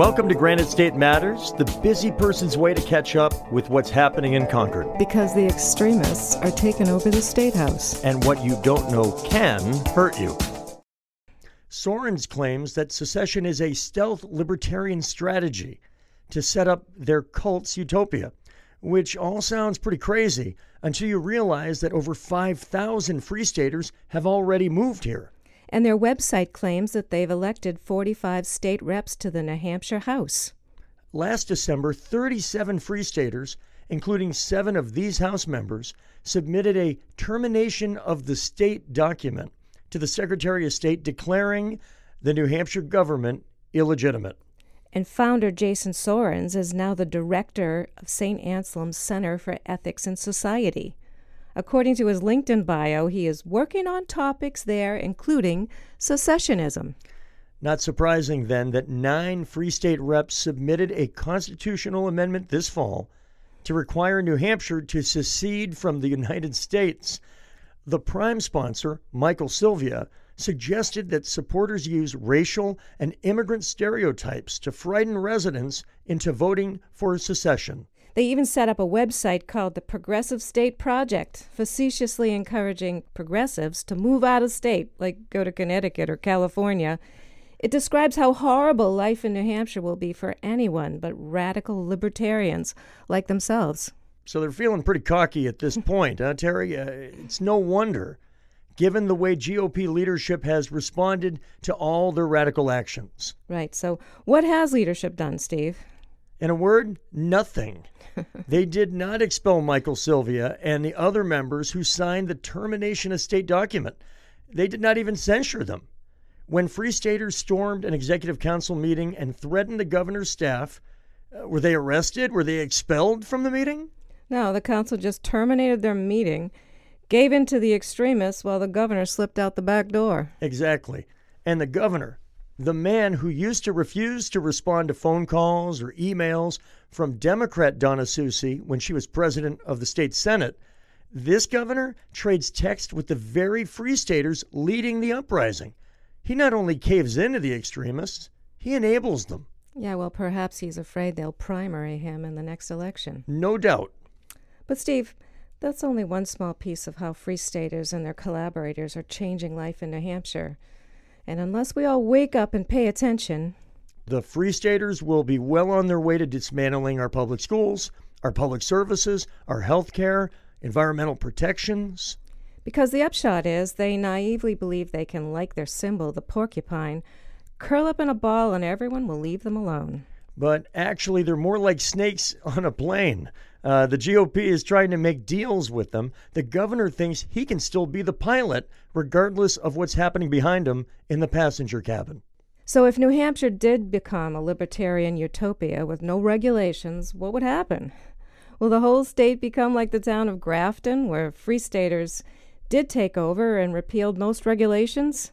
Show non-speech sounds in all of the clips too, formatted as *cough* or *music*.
Welcome to Granite State Matters, the busy person's way to catch up with what's happening in Concord. Because the extremists are taking over the State House. And what you don't know can hurt you. Sorens claims that secession is a stealth libertarian strategy to set up their cult's utopia, which all sounds pretty crazy until you realize that over 5,000 Free Staters have already moved here. And their website claims that they've elected 45 state reps to the New Hampshire House. Last December, 37 Free Staters, including seven of these House members, submitted a termination of the state document to the Secretary of State declaring the New Hampshire government illegitimate. And founder Jason Sorens is now the director of St. Anselm's Center for Ethics and Society. According to his LinkedIn bio, he is working on topics there, including secessionism. Not surprising, then, that nine Free State reps submitted a constitutional amendment this fall to require New Hampshire to secede from the United States. The prime sponsor, Michael Sylvia, suggested that supporters use racial and immigrant stereotypes to frighten residents into voting for secession. They even set up a website called the Progressive State Project, facetiously encouraging progressives to move out of state, like go to Connecticut or California. It describes how horrible life in New Hampshire will be for anyone but radical libertarians like themselves. So they're feeling pretty cocky at this *laughs* point, huh, Teri? Uh, it's no wonder, given the way GOP leadership has responded to all their radical actions. Right. So, what has leadership done, Steve? In a word, nothing. they did not expel Michael Sylvia and the other members who signed the termination of state document. They did not even censure them. When Free Staters stormed an executive council meeting and threatened the governor's staff, uh, were they arrested? Were they expelled from the meeting? No, the council just terminated their meeting, gave in to the extremists while the governor slipped out the back door. Exactly. And the governor, the man who used to refuse to respond to phone calls or emails from Democrat Donna Soucy when she was president of the state Senate, this governor trades text with the very free staters leading the uprising. He not only caves into the extremists, he enables them. Yeah, well, perhaps he's afraid they'll primary him in the next election. No doubt. But, Steve, that's only one small piece of how Free Staters and their collaborators are changing life in New Hampshire. And unless we all wake up and pay attention, the Free Staters will be well on their way to dismantling our public schools, our public services, our health care, environmental protections. Because the upshot is they naively believe they can like their symbol, the porcupine, curl up in a ball and everyone will leave them alone. But actually, they're more like snakes *laughs* on a plane. Uh, the GOP is trying to make deals with them. The governor thinks he can still be the pilot, regardless of what's happening behind him in the passenger cabin. So, if New Hampshire did become a libertarian utopia with no regulations, what would happen? Will the whole state become like the town of Grafton, where Free Staters did take over and repealed most regulations?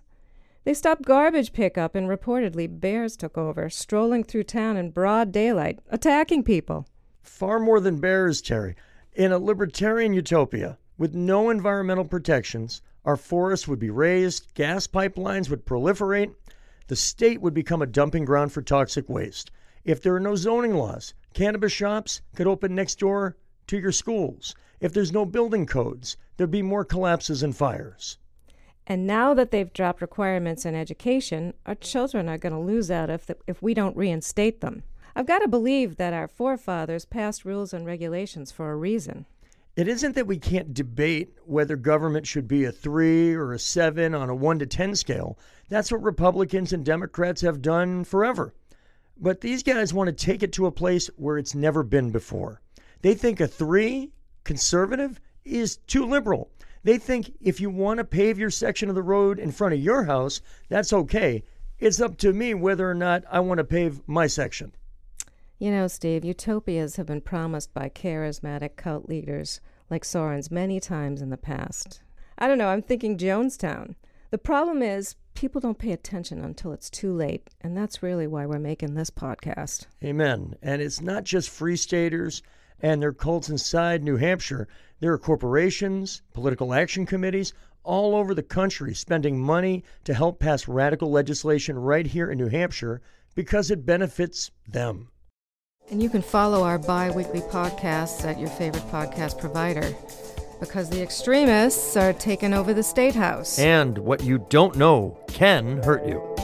They stopped garbage pickup, and reportedly bears took over, strolling through town in broad daylight, attacking people far more than bears, Teri. In a libertarian utopia with no environmental protections, our forests would be razed, gas pipelines would proliferate, the state would become a dumping ground for toxic waste. If there are no zoning laws, cannabis shops could open next door to your schools. If there's no building codes, there'd be more collapses and fires. And now that they've dropped requirements in education, our children are going to lose out if, the, if we don't reinstate them. I've got to believe that our forefathers passed rules and regulations for a reason. It isn't that we can't debate whether government should be a three or a seven on a one to 10 scale. That's what Republicans and Democrats have done forever. But these guys want to take it to a place where it's never been before. They think a three, conservative, is too liberal. They think if you want to pave your section of the road in front of your house, that's okay. It's up to me whether or not I want to pave my section. You know, Steve, utopias have been promised by charismatic cult leaders like Sorens many times in the past. I don't know, I'm thinking Jonestown. The problem is, people don't pay attention until it's too late, and that's really why we're making this podcast. Amen. And it's not just free staters and their cults inside New Hampshire. There are corporations, political action committees all over the country spending money to help pass radical legislation right here in New Hampshire because it benefits them. And you can follow our bi weekly podcasts at your favorite podcast provider because the extremists are taking over the State House. And what you don't know can hurt you.